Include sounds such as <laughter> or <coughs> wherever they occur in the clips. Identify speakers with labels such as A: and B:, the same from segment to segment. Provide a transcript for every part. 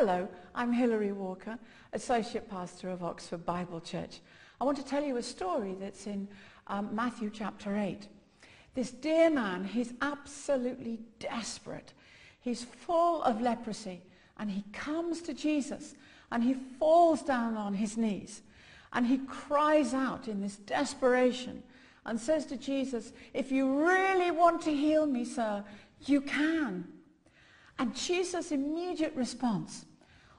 A: Hello, I'm Hilary Walker, Associate Pastor of Oxford Bible Church. I want to tell you a story that's in um, Matthew chapter 8. This dear man, he's absolutely desperate. He's full of leprosy and he comes to Jesus and he falls down on his knees and he cries out in this desperation and says to Jesus, if you really want to heal me, sir, you can. And Jesus' immediate response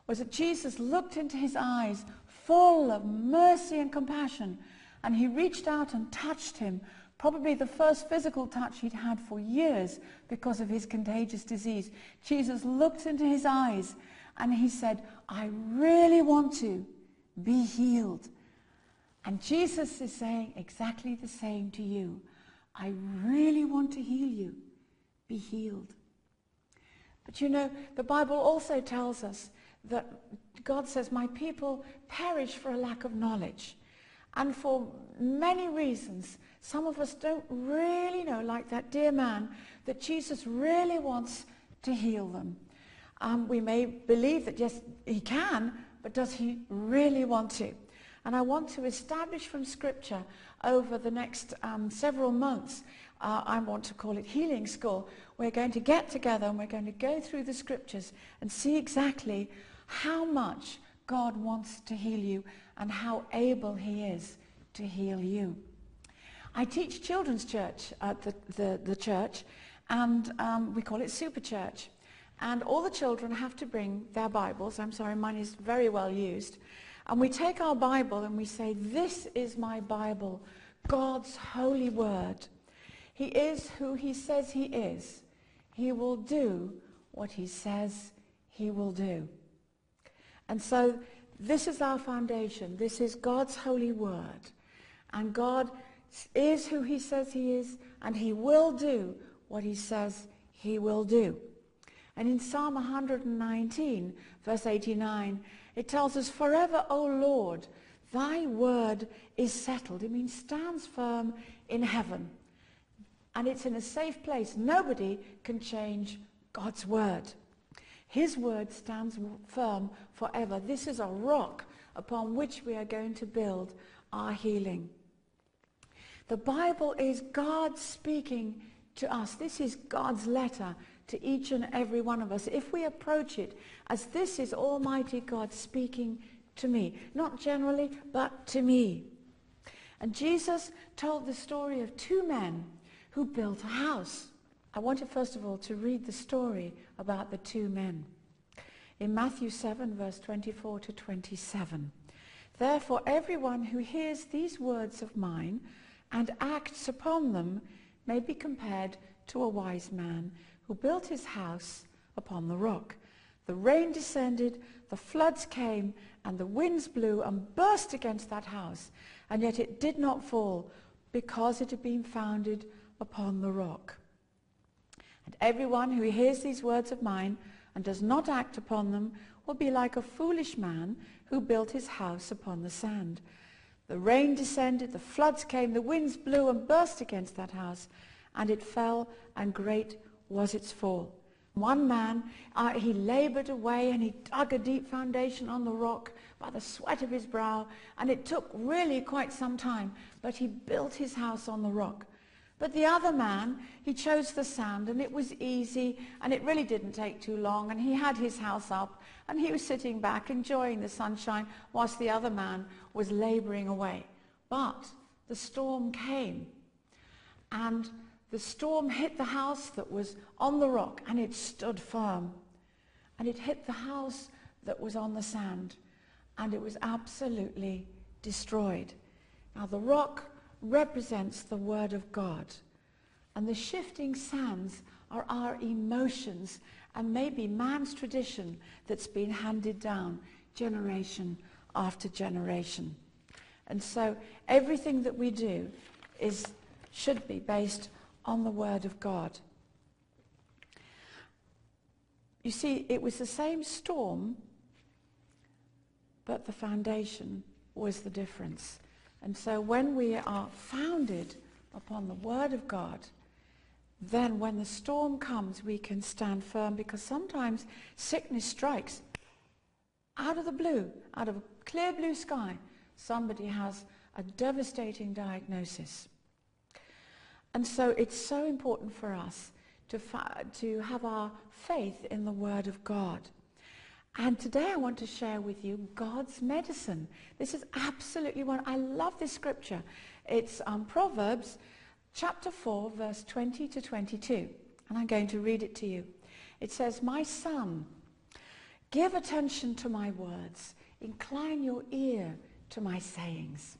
A: was that Jesus looked into his eyes full of mercy and compassion and he reached out and touched him, probably the first physical touch he'd had for years because of his contagious disease. Jesus looked into his eyes and he said, I really want to be healed. And Jesus is saying exactly the same to you. I really want to heal you. Be healed. But you know, the Bible also tells us that God says, my people perish for a lack of knowledge. And for many reasons, some of us don't really know, like that dear man, that Jesus really wants to heal them. Um, we may believe that yes, he can, but does he really want to? And I want to establish from Scripture over the next um, several months, uh, I want to call it Healing School. We're going to get together and we're going to go through the Scriptures and see exactly how much God wants to heal you and how able he is to heal you. I teach children's church at the, the, the church and um, we call it Super Church. And all the children have to bring their Bibles. I'm sorry, mine is very well used. And we take our Bible and we say, this is my Bible, God's holy word. He is who he says he is. He will do what he says he will do. And so this is our foundation. This is God's holy word. And God is who he says he is, and he will do what he says he will do. And in Psalm 119, verse 89, it tells us, Forever, O Lord, thy word is settled. It means stands firm in heaven. And it's in a safe place. Nobody can change God's word. His word stands firm forever. This is a rock upon which we are going to build our healing. The Bible is God speaking to us. This is God's letter to each and every one of us. If we approach it as this is Almighty God speaking to me, not generally, but to me. And Jesus told the story of two men who built a house. I want you first of all to read the story about the two men. In Matthew 7, verse 24 to 27. Therefore, everyone who hears these words of mine and acts upon them may be compared to a wise man who built his house upon the rock. The rain descended, the floods came, and the winds blew and burst against that house, and yet it did not fall because it had been founded upon the rock. And everyone who hears these words of mine and does not act upon them will be like a foolish man who built his house upon the sand. The rain descended, the floods came, the winds blew and burst against that house, and it fell, and great was its fall. One man, uh, he labored away and he dug a deep foundation on the rock by the sweat of his brow, and it took really quite some time, but he built his house on the rock. But the other man, he chose the sand and it was easy and it really didn't take too long and he had his house up and he was sitting back enjoying the sunshine whilst the other man was laboring away. But the storm came and the storm hit the house that was on the rock and it stood firm. And it hit the house that was on the sand and it was absolutely destroyed. Now the rock represents the Word of God. And the shifting sands are our emotions and maybe man's tradition that's been handed down generation after generation. And so everything that we do is, should be based on the Word of God. You see, it was the same storm, but the foundation was the difference. And so when we are founded upon the Word of God, then when the storm comes, we can stand firm because sometimes sickness strikes out of the blue, out of a clear blue sky, somebody has a devastating diagnosis. And so it's so important for us to, to have our faith in the Word of God. And today I want to share with you God's medicine. This is absolutely one. I love this scripture. It's um, Proverbs chapter 4, verse 20 to 22. And I'm going to read it to you. It says, My son, give attention to my words. Incline your ear to my sayings.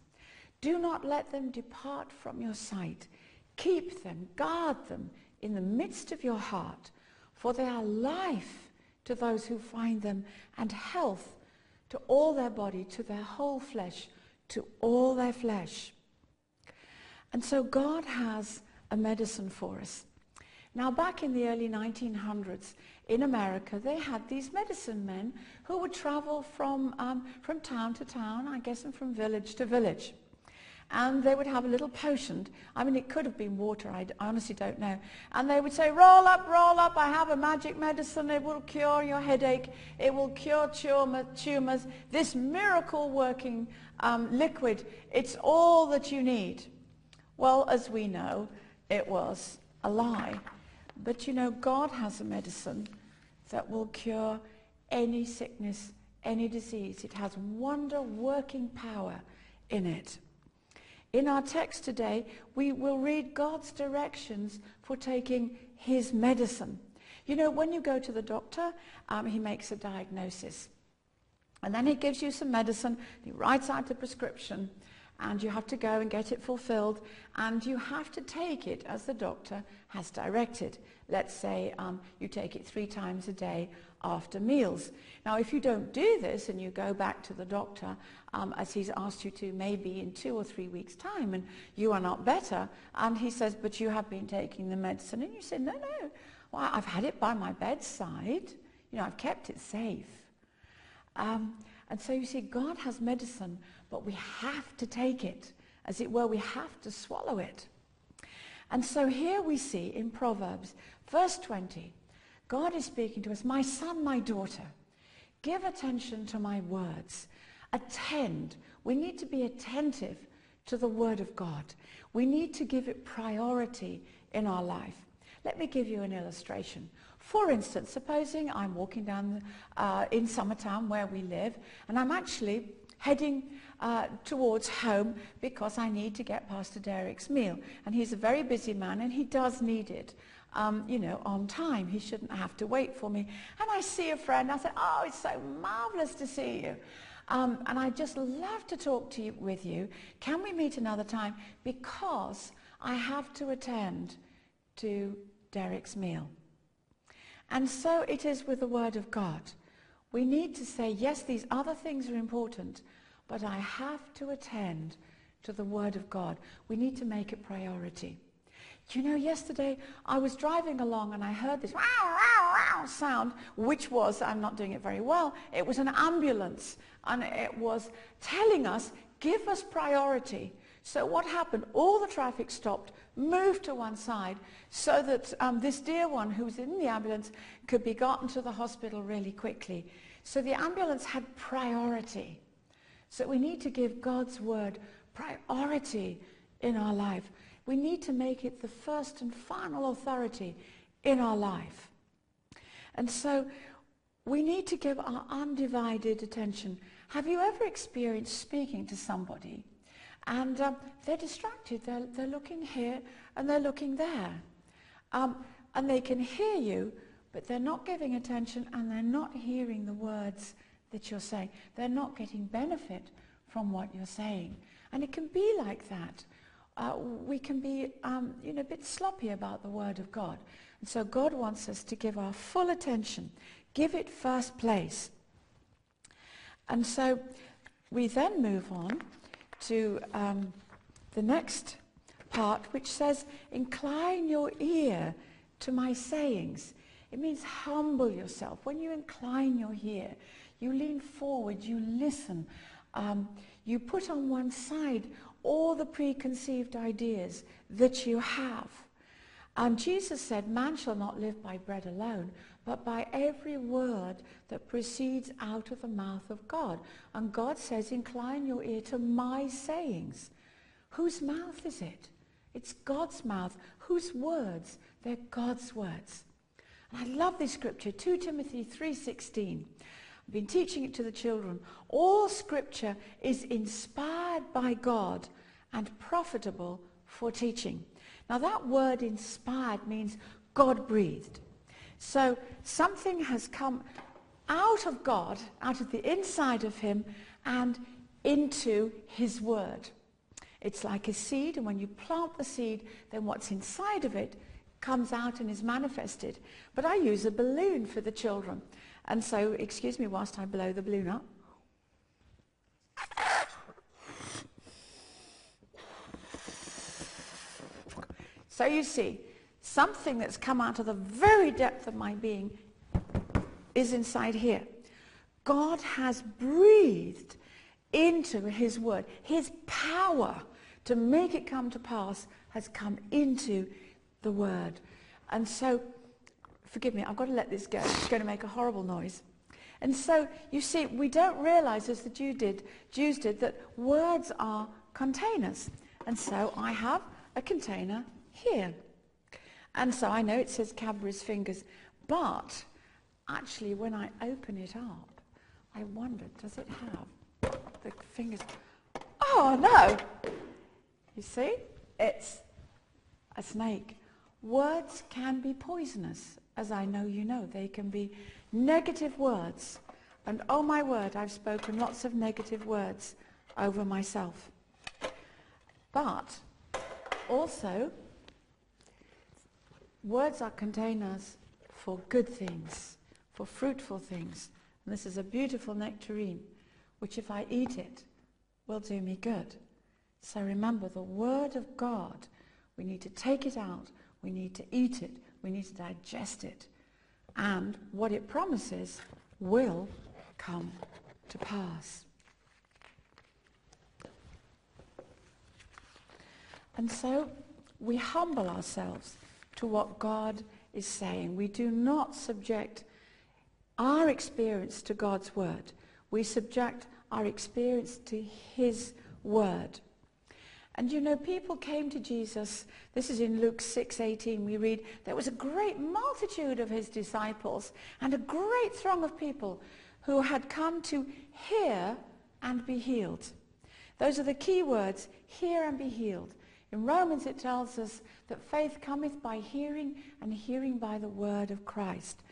A: Do not let them depart from your sight. Keep them, guard them in the midst of your heart, for they are life to those who find them and health to all their body, to their whole flesh, to all their flesh. And so God has a medicine for us. Now back in the early 1900s in America, they had these medicine men who would travel from, um, from town to town, I guess, and from village to village and they would have a little potion. I mean, it could have been water. I honestly don't know. And they would say, roll up, roll up. I have a magic medicine. It will cure your headache. It will cure tumor, tumors. This miracle working um, liquid, it's all that you need. Well, as we know, it was a lie. But you know, God has a medicine that will cure any sickness, any disease. It has wonder working power in it. In our text today, we will read God's directions for taking his medicine. You know, when you go to the doctor, um, he makes a diagnosis. And then he gives you some medicine, he writes out the prescription, and you have to go and get it fulfilled, and you have to take it as the doctor has directed. Let's say um, you take it three times a day after meals. Now, if you don't do this and you go back to the doctor, um, as he's asked you to maybe in two or three weeks' time, and you are not better, and he says, but you have been taking the medicine, and you say, no, no, well, I've had it by my bedside. You know, I've kept it safe. Um, and so you see, God has medicine, but we have to take it. As it were, we have to swallow it. And so here we see in Proverbs, verse 20, God is speaking to us, my son, my daughter, give attention to my words. Attend. We need to be attentive to the word of God. We need to give it priority in our life. Let me give you an illustration. For instance, supposing I'm walking down uh, in Summertown where we live, and I'm actually heading uh, towards home because I need to get Pastor Derek's meal. And he's a very busy man and he does need it. Um, you know, on time. He shouldn't have to wait for me. And I see a friend. I said, oh, it's so marvelous to see you. Um, and I just love to talk to you with you. Can we meet another time? Because I have to attend to Derek's meal. And so it is with the Word of God. We need to say, yes, these other things are important, but I have to attend to the Word of God. We need to make it priority. You know, yesterday I was driving along and I heard this wow, wow, wow sound, which was, I'm not doing it very well, it was an ambulance. And it was telling us, give us priority. So what happened? All the traffic stopped, moved to one side, so that um, this dear one who was in the ambulance could be gotten to the hospital really quickly. So the ambulance had priority. So we need to give God's word priority in our life. We need to make it the first and final authority in our life. And so we need to give our undivided attention. Have you ever experienced speaking to somebody and um, they're distracted? They're, they're looking here and they're looking there. Um, and they can hear you, but they're not giving attention and they're not hearing the words that you're saying. They're not getting benefit from what you're saying. And it can be like that. Uh, we can be um, you know, a bit sloppy about the Word of God. And so God wants us to give our full attention, give it first place. And so we then move on to um, the next part, which says, incline your ear to my sayings. It means humble yourself. When you incline your ear, you lean forward, you listen, um, you put on one side all the preconceived ideas that you have. And Jesus said, man shall not live by bread alone, but by every word that proceeds out of the mouth of God. And God says, incline your ear to my sayings. Whose mouth is it? It's God's mouth. Whose words? They're God's words. And I love this scripture, 2 Timothy 3.16. I've been teaching it to the children. All scripture is inspired by God and profitable for teaching. Now that word inspired means God breathed. So something has come out of God, out of the inside of him and into his word. It's like a seed and when you plant the seed, then what's inside of it comes out and is manifested. But I use a balloon for the children. And so, excuse me whilst I blow the balloon up. So you see, something that's come out of the very depth of my being is inside here. God has breathed into his word. His power to make it come to pass has come into the word. And so, forgive me, I've got to let this go. It's going to make a horrible noise. And so, you see, we don't realize, as the Jew did, Jews did, that words are containers. And so I have a container here. And so I know it says Cadbury's fingers, but actually when I open it up, I wonder, does it have the fingers? Oh no! You see, it's a snake. Words can be poisonous, as I know you know. They can be negative words. And oh my word, I've spoken lots of negative words over myself. But also, Words are containers for good things, for fruitful things. And this is a beautiful nectarine, which if I eat it, will do me good. So remember, the Word of God, we need to take it out, we need to eat it, we need to digest it. And what it promises will come to pass. And so we humble ourselves to what God is saying. We do not subject our experience to God's word. We subject our experience to his word. And you know, people came to Jesus. This is in Luke 6:18. We read, there was a great multitude of his disciples and a great throng of people who had come to hear and be healed. Those are the key words, hear and be healed. In Romans it tells us that faith cometh by hearing and hearing by the word of Christ.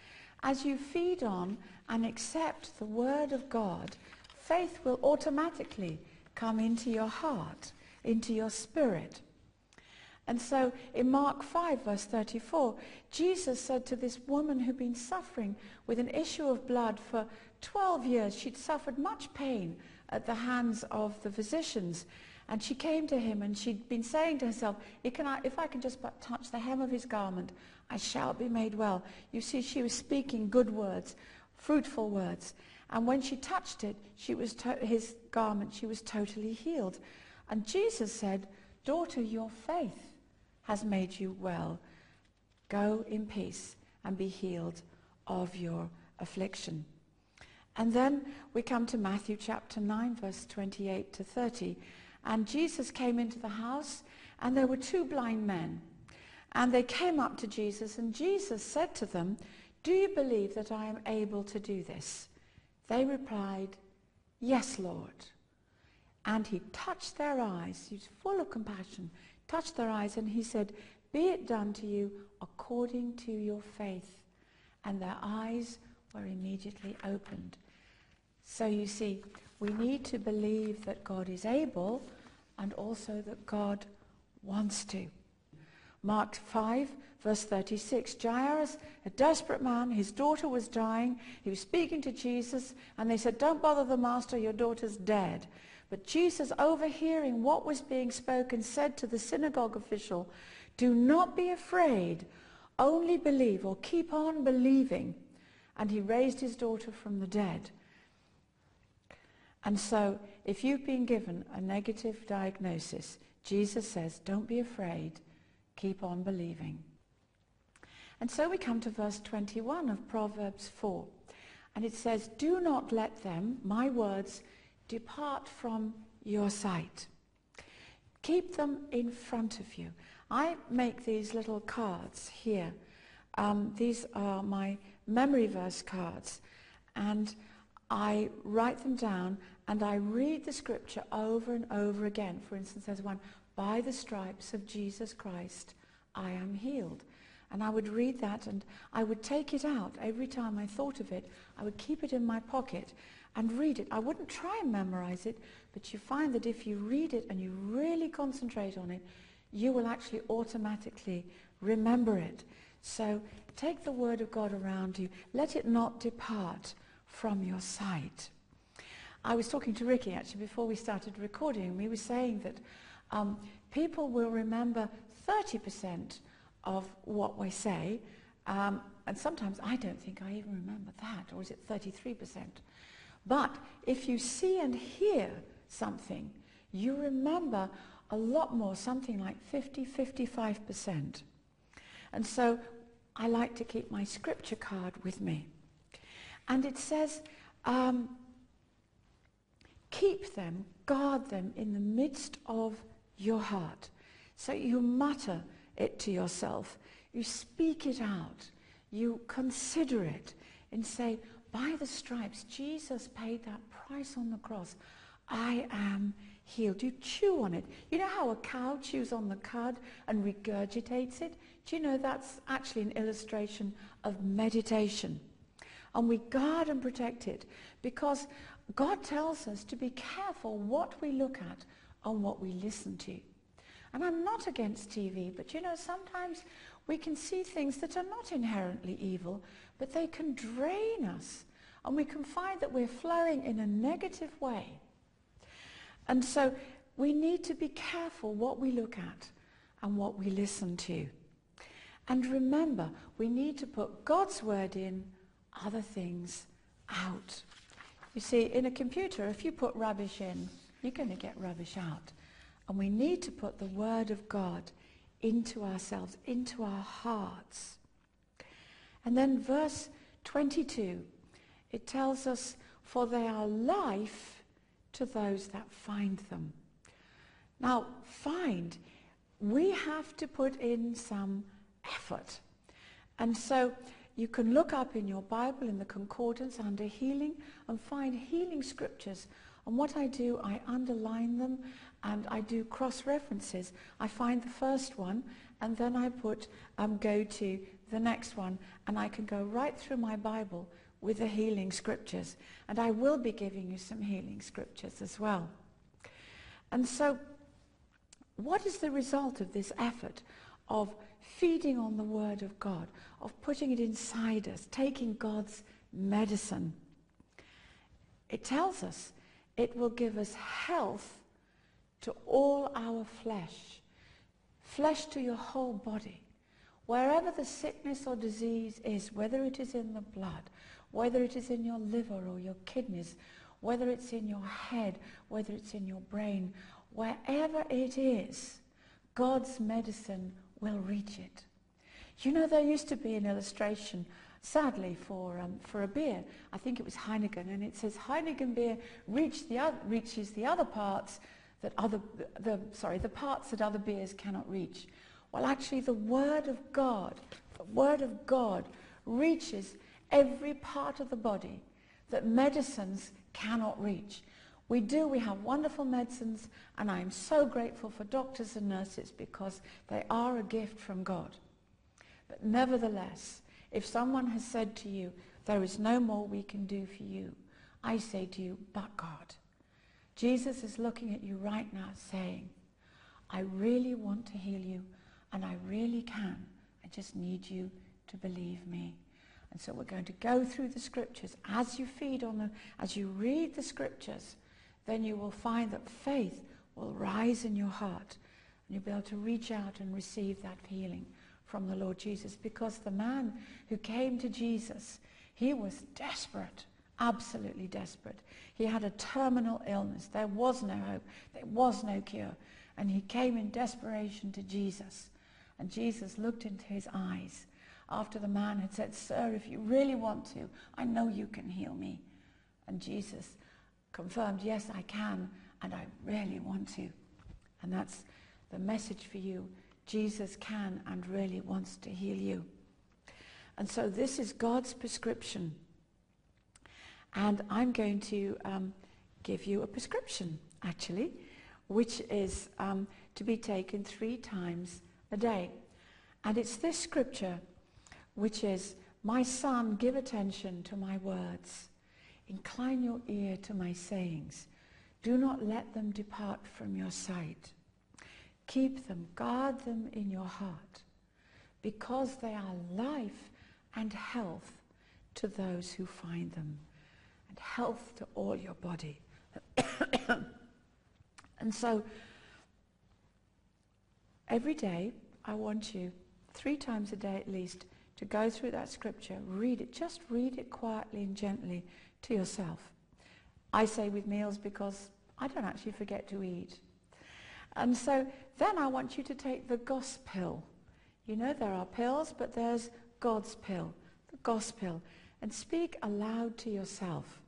A: As you feed on and accept the word of God, faith will automatically come into your heart, into your spirit. And so in Mark 5 verse 34, Jesus said to this woman who'd been suffering with an issue of blood for 12 years, she'd suffered much pain at the hands of the physicians. And she came to him and she'd been saying to herself, if I can just but touch the hem of his garment, I shall be made well. You see, she was speaking good words, fruitful words. And when she touched it, she was his garment, she was totally healed. And Jesus said, daughter, your faith has made you well. Go in peace and be healed of your affliction. And then we come to Matthew chapter 9, verse 28 to 30. And Jesus came into the house, and there were two blind men. And they came up to Jesus, and Jesus said to them, Do you believe that I am able to do this? They replied, Yes, Lord. And he touched their eyes. He was full of compassion. Touched their eyes, and he said, Be it done to you according to your faith. And their eyes were immediately opened. So you see, we need to believe that God is able and also that God wants to. Mark 5, verse 36. Jairus, a desperate man, his daughter was dying. He was speaking to Jesus, and they said, Don't bother the master, your daughter's dead. But Jesus, overhearing what was being spoken, said to the synagogue official, Do not be afraid, only believe or keep on believing. And he raised his daughter from the dead. And so if you've been given a negative diagnosis, Jesus says, don't be afraid, keep on believing. And so we come to verse 21 of Proverbs 4. And it says, Do not let them, my words, depart from your sight. Keep them in front of you. I make these little cards here. Um, these are my memory verse cards. And I write them down and I read the scripture over and over again. For instance, there's one, by the stripes of Jesus Christ, I am healed. And I would read that and I would take it out every time I thought of it. I would keep it in my pocket and read it. I wouldn't try and memorize it, but you find that if you read it and you really concentrate on it, you will actually automatically remember it. So take the word of God around you. Let it not depart from your sight. I was talking to Ricky actually before we started recording. We were saying that um, people will remember 30% of what we say, um, and sometimes I don't think I even remember that, or is it 33%? But if you see and hear something, you remember a lot more, something like 50, 55%. And so I like to keep my scripture card with me. And it says, um, keep them, guard them in the midst of your heart. So you mutter it to yourself. You speak it out. You consider it and say, by the stripes, Jesus paid that price on the cross. I am healed. You chew on it. You know how a cow chews on the cud and regurgitates it? Do you know that's actually an illustration of meditation? And we guard and protect it because God tells us to be careful what we look at and what we listen to. And I'm not against TV, but you know, sometimes we can see things that are not inherently evil, but they can drain us. And we can find that we're flowing in a negative way. And so we need to be careful what we look at and what we listen to. And remember, we need to put God's word in, other things out. You see, in a computer, if you put rubbish in, you're going to get rubbish out. And we need to put the Word of God into ourselves, into our hearts. And then verse 22, it tells us, for they are life to those that find them. Now, find, we have to put in some effort. And so you can look up in your Bible in the concordance under healing and find healing scriptures. And what I do, I underline them and I do cross references. I find the first one and then I put um, go to the next one and I can go right through my Bible with the healing scriptures. And I will be giving you some healing scriptures as well. And so what is the result of this effort of feeding on the Word of God, of putting it inside us, taking God's medicine? It tells us it will give us health to all our flesh, flesh to your whole body. Wherever the sickness or disease is, whether it is in the blood, whether it is in your liver or your kidneys, whether it's in your head, whether it's in your brain, wherever it is, God's medicine will reach it. You know, there used to be an illustration, sadly, for, um, for a beer. I think it was Heineken, and it says Heineken beer reach the other, reaches the other parts that other, the, sorry, the parts that other beers cannot reach. Well, actually, the Word of God, the Word of God reaches every part of the body that medicines cannot reach. We do, we have wonderful medicines, and I am so grateful for doctors and nurses because they are a gift from God. But nevertheless, if someone has said to you, there is no more we can do for you, I say to you, but God. Jesus is looking at you right now saying, I really want to heal you and I really can. I just need you to believe me. And so we're going to go through the scriptures. As you feed on them, as you read the scriptures, then you will find that faith will rise in your heart and you'll be able to reach out and receive that healing from the Lord Jesus. Because the man who came to Jesus, he was desperate absolutely desperate. He had a terminal illness. There was no hope. There was no cure. And he came in desperation to Jesus. And Jesus looked into his eyes after the man had said, Sir, if you really want to, I know you can heal me. And Jesus confirmed, yes, I can, and I really want to. And that's the message for you. Jesus can and really wants to heal you. And so this is God's prescription. And I'm going to um, give you a prescription, actually, which is um, to be taken three times a day. And it's this scripture, which is, My son, give attention to my words. Incline your ear to my sayings. Do not let them depart from your sight. Keep them, guard them in your heart, because they are life and health to those who find them, and health to all your body. <coughs> and so, every day, I want you, three times a day at least, to go through that scripture, read it, just read it quietly and gently to yourself. I say with meals because I don't actually forget to eat. And so then I want you to take the gospel. You know there are pills, but there's God's pill, the gospel, and speak aloud to yourself.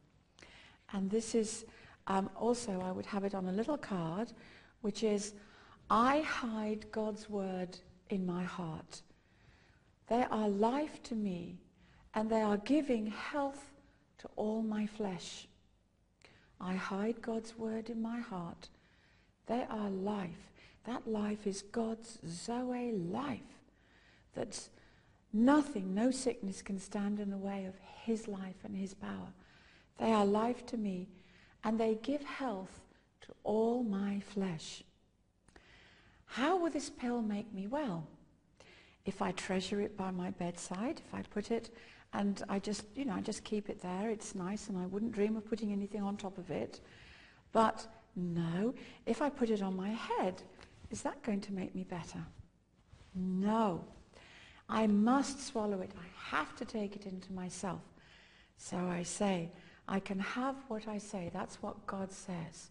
A: And this is um, also, I would have it on a little card, which is, I hide God's word in my heart. They are life to me, and they are giving health to all my flesh. I hide God's word in my heart. They are life. That life is God's Zoe life. That's nothing, no sickness can stand in the way of his life and his power. They are life to me, and they give health to all my flesh. How will this pill make me well? If I treasure it by my bedside, if I put it and I just, you know, I just keep it there, it's nice and I wouldn't dream of putting anything on top of it. But no, if I put it on my head, is that going to make me better? No. I must swallow it. I have to take it into myself. So I say, I can have what I say. That's what God says.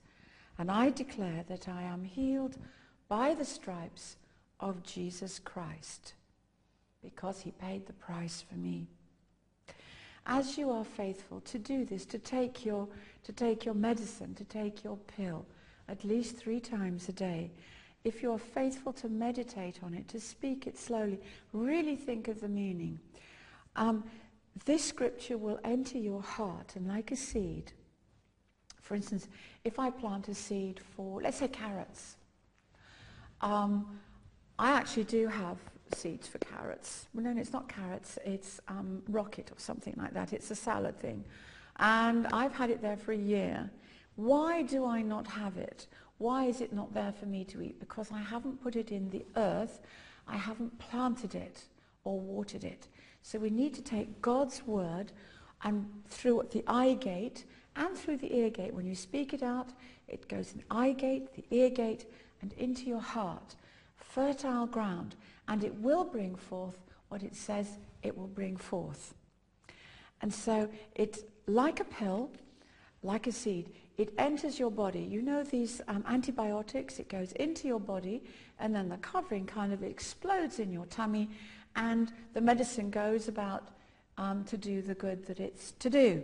A: And I declare that I am healed by the stripes of Jesus Christ because he paid the price for me. As you are faithful to do this, to take your, to take your medicine, to take your pill at least three times a day, if you're faithful to meditate on it, to speak it slowly, really think of the meaning, um, this scripture will enter your heart and like a seed, for instance, if I plant a seed for, let's say carrots, um, I actually do have seeds for carrots. Well, no, it's not carrots. It's um, rocket or something like that. It's a salad thing. And I've had it there for a year. Why do I not have it? Why is it not there for me to eat? Because I haven't put it in the earth. I haven't planted it or watered it. So we need to take God's word and through the eye gate and through the ear gate. When you speak it out, it goes in the eye gate, the ear gate, and into your heart. Fertile ground. And it will bring forth what it says it will bring forth. And so it's like a pill, like a seed. It enters your body. You know these um, antibiotics, it goes into your body and then the covering kind of explodes in your tummy and the medicine goes about um, to do the good that it's to do.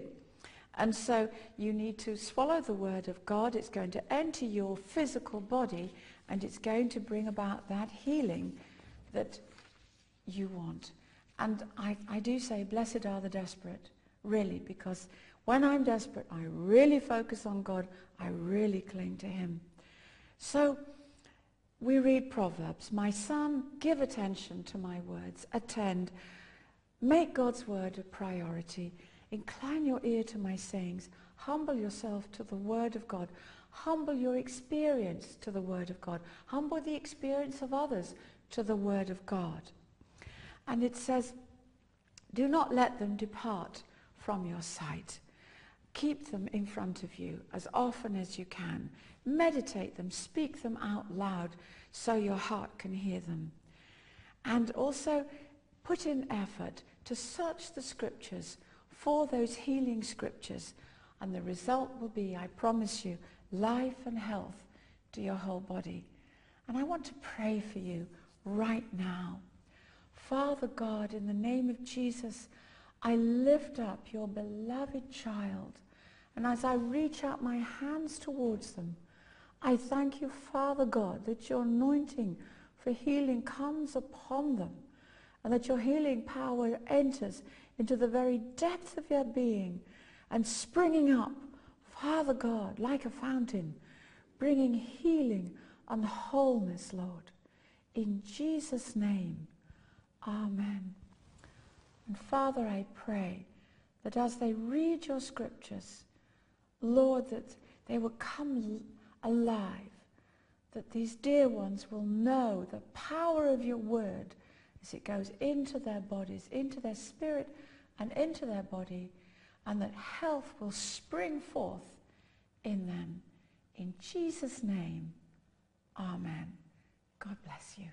A: And so you need to swallow the word of God. It's going to enter your physical body and it's going to bring about that healing that you want. And I, I do say, blessed are the desperate, really, because when I'm desperate, I really focus on God. I really cling to him. So we read Proverbs. My son, give attention to my words. Attend. Make God's word a priority. Incline your ear to my sayings. Humble yourself to the word of God. Humble your experience to the word of God. Humble the experience of others to the word of God. And it says, do not let them depart from your sight. Keep them in front of you as often as you can. Meditate them, speak them out loud so your heart can hear them. And also put in effort to search the scriptures for those healing scriptures. And the result will be, I promise you, life and health to your whole body. And I want to pray for you right now. Father God, in the name of Jesus, I lift up your beloved child. And as I reach out my hands towards them, I thank you, Father God, that your anointing for healing comes upon them and that your healing power enters into the very depth of their being and springing up, Father God, like a fountain, bringing healing and wholeness, Lord. In Jesus' name, amen. And Father, I pray that as they read your scriptures, Lord, that they will come alive, that these dear ones will know the power of your word as it goes into their bodies, into their spirit and into their body, and that health will spring forth in them. In Jesus' name, amen. God bless you.